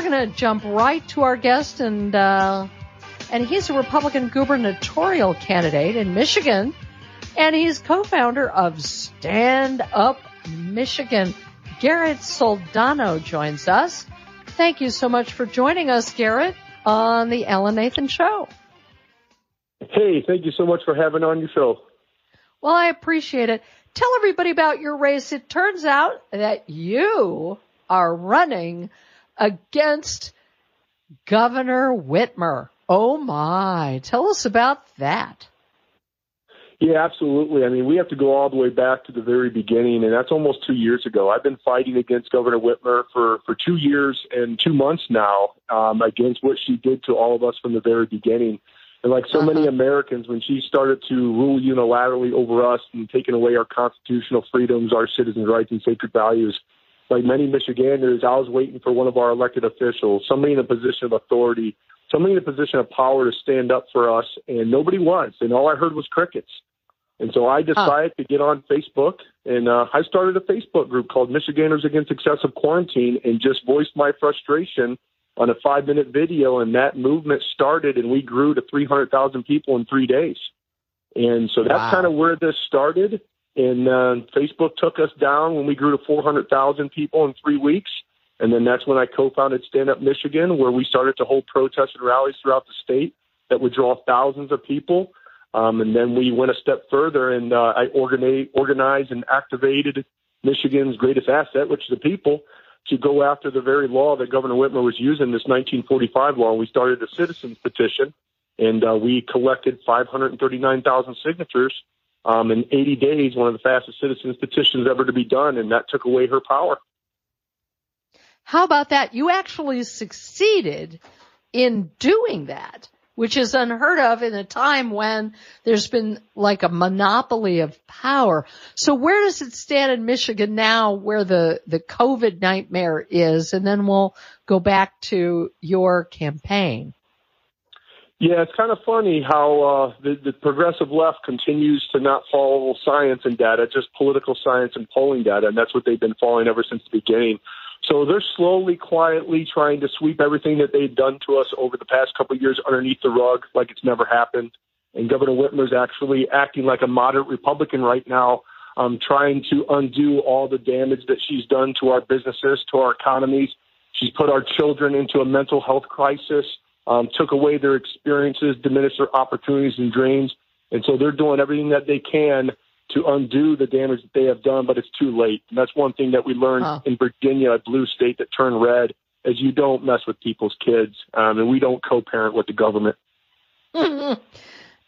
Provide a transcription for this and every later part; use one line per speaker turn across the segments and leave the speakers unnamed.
we're going to jump right to our guest, and uh, and he's a Republican gubernatorial candidate in Michigan, and he's co-founder of Stand Up Michigan. Garrett Soldano joins us. Thank you so much for joining us, Garrett, on the Ellen Nathan Show.
Hey, thank you so much for having on your show.
Well, I appreciate it. Tell everybody about your race. It turns out that you are running against Governor Whitmer. Oh my. Tell us about that.
Yeah, absolutely. I mean, we have to go all the way back to the very beginning, and that's almost two years ago. I've been fighting against Governor Whitmer for, for two years and two months now um, against what she did to all of us from the very beginning. And like so uh-huh. many Americans, when she started to rule unilaterally over us and taking away our constitutional freedoms, our citizens' rights, and sacred values, like many Michiganders, I was waiting for one of our elected officials, somebody in a position of authority, somebody in a position of power to stand up for us, and nobody was. And all I heard was crickets. And so I decided to get on Facebook, and uh, I started a Facebook group called Michiganders Against Excessive Quarantine, and just voiced my frustration on a five-minute video, and that movement started, and we grew to 300,000 people in three days. And so that's wow. kind of where this started. And uh, Facebook took us down when we grew to 400,000 people in three weeks. And then that's when I co-founded Stand Up Michigan, where we started to hold protests and rallies throughout the state that would draw thousands of people. Um, and then we went a step further and uh, I organized, organized and activated Michigan's greatest asset, which is the people, to go after the very law that Governor Whitmer was using, this 1945 law. We started a citizens petition and uh, we collected 539,000 signatures um, in 80 days, one of the fastest citizens petitions ever to be done. And that took away her power.
How about that? You actually succeeded in doing that which is unheard of in a time when there's been like a monopoly of power. So where does it stand in Michigan now where the, the COVID nightmare is? And then we'll go back to your campaign.
Yeah, it's kind of funny how uh, the, the progressive left continues to not follow science and data, just political science and polling data, and that's what they've been following ever since the beginning. So they're slowly, quietly trying to sweep everything that they've done to us over the past couple of years underneath the rug, like it's never happened. And Governor Whitmer's actually acting like a moderate Republican right now, um, trying to undo all the damage that she's done to our businesses, to our economies. She's put our children into a mental health crisis, um, took away their experiences, diminished their opportunities and dreams. And so they're doing everything that they can to undo the damage that they have done, but it's too late. And that's one thing that we learned huh. in Virginia, a blue state that turned red, is you don't mess with people's kids, um, and we don't co-parent with the government.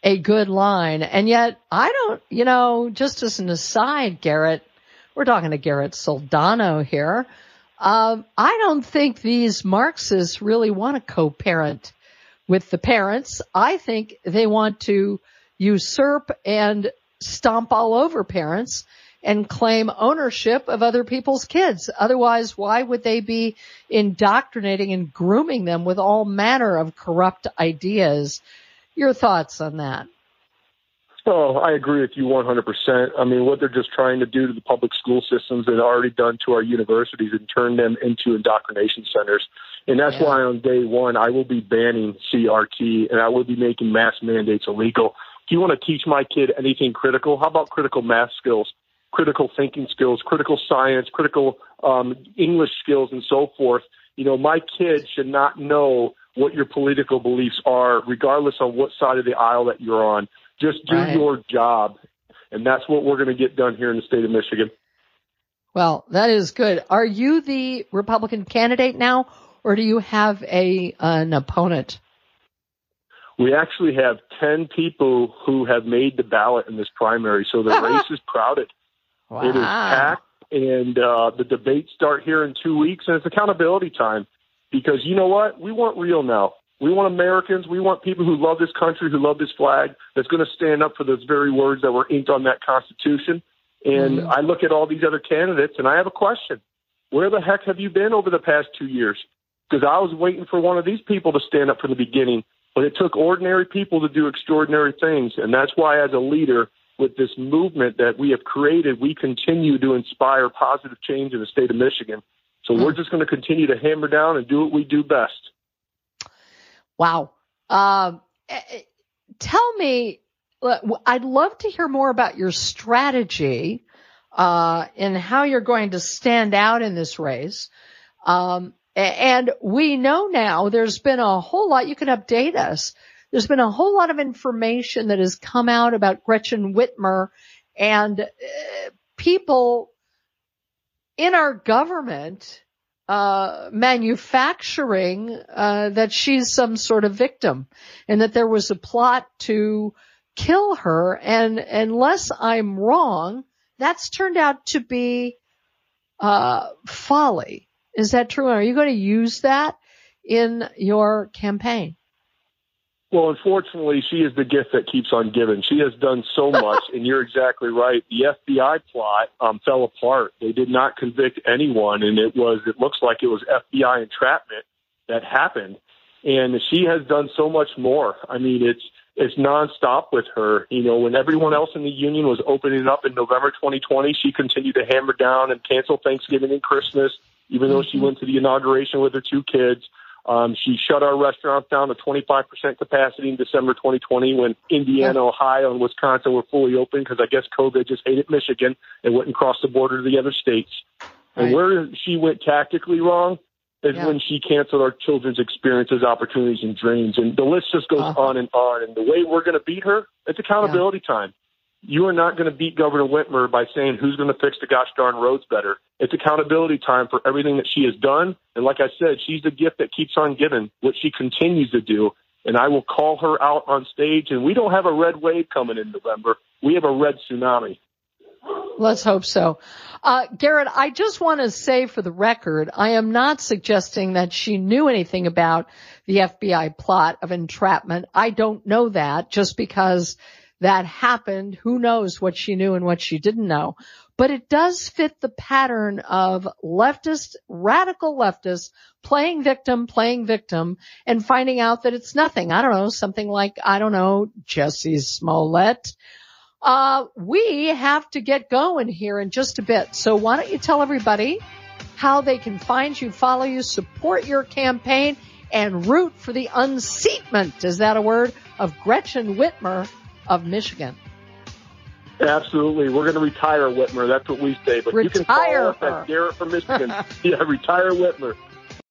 a good line. And yet, I don't, you know, just as an aside, Garrett, we're talking to Garrett Soldano here. Um, I don't think these Marxists really want to co-parent with the parents. I think they want to usurp and stomp all over parents and claim ownership of other people's kids. Otherwise, why would they be indoctrinating and grooming them with all manner of corrupt ideas? Your thoughts on that?
Oh, I agree with you 100%. I mean, what they're just trying to do to the public school systems they've already done to our universities and turn them into indoctrination centers. And that's yeah. why on day one, I will be banning CRT and I will be making mass mandates illegal if you want to teach my kid anything critical, how about critical math skills, critical thinking skills, critical science, critical um, English skills, and so forth? You know, my kid should not know what your political beliefs are, regardless of what side of the aisle that you're on. Just do right. your job. And that's what we're going to get done here in the state of Michigan.
Well, that is good. Are you the Republican candidate now, or do you have a an opponent?
We actually have 10 people who have made the ballot in this primary, so the race is crowded.
Wow.
It is packed, and uh, the debates start here in two weeks, and it's accountability time. Because you know what? We want real now. We want Americans. We want people who love this country, who love this flag, that's going to stand up for those very words that were inked on that Constitution. And mm-hmm. I look at all these other candidates, and I have a question. Where the heck have you been over the past two years? Because I was waiting for one of these people to stand up from the beginning but it took ordinary people to do extraordinary things. And that's why, as a leader, with this movement that we have created, we continue to inspire positive change in the state of Michigan. So we're just going to continue to hammer down and do what we do best.
Wow. Um, eh, eh, tell me, I'd love to hear more about your strategy uh, and how you're going to stand out in this race. Um, and we know now there's been a whole lot, you can update us. There's been a whole lot of information that has come out about Gretchen Whitmer and uh, people in our government uh, manufacturing uh, that she's some sort of victim and that there was a plot to kill her. And unless I'm wrong, that's turned out to be uh, folly. Is that true? Are you going to use that in your campaign?
Well, unfortunately, she is the gift that keeps on giving. She has done so much, and you're exactly right. The FBI plot um, fell apart. They did not convict anyone, and it was it looks like it was FBI entrapment that happened. And she has done so much more. I mean, it's it's nonstop with her. You know, when everyone else in the union was opening up in November 2020, she continued to hammer down and cancel Thanksgiving and Christmas, even mm-hmm. though she mm-hmm. went to the inauguration with her two kids. Um, she shut our restaurants down to 25% capacity in December 2020 when Indiana, Ohio, and Wisconsin were fully open because I guess COVID just hated Michigan and wouldn't cross the border to the other states. Right. And where she went tactically wrong is yeah. when she canceled our children's experiences, opportunities, and dreams. And the list just goes uh-huh. on and on. And the way we're going to beat her, it's accountability yeah. time. You are not going to beat Governor Whitmer by saying who's going to fix the gosh darn roads better. It's accountability time for everything that she has done. And like I said, she's the gift that keeps on giving, what she continues to do. And I will call her out on stage. And we don't have a red wave coming in November. We have a red tsunami.
Let's hope so. Uh, Garrett, I just want to say for the record, I am not suggesting that she knew anything about the FBI plot of entrapment. I don't know that just because that happened. Who knows what she knew and what she didn't know. But it does fit the pattern of leftist, radical leftists playing victim, playing victim and finding out that it's nothing. I don't know, something like, I don't know, Jussie Smollett uh, we have to get going here in just a bit. So why don't you tell everybody how they can find you, follow you, support your campaign, and root for the unseatment, is that a word, of Gretchen Whitmer of Michigan.
Absolutely. We're going to retire Whitmer. That's what we say. But
retire
you can follow us at Garrett from Michigan. yeah, retire Whitmer.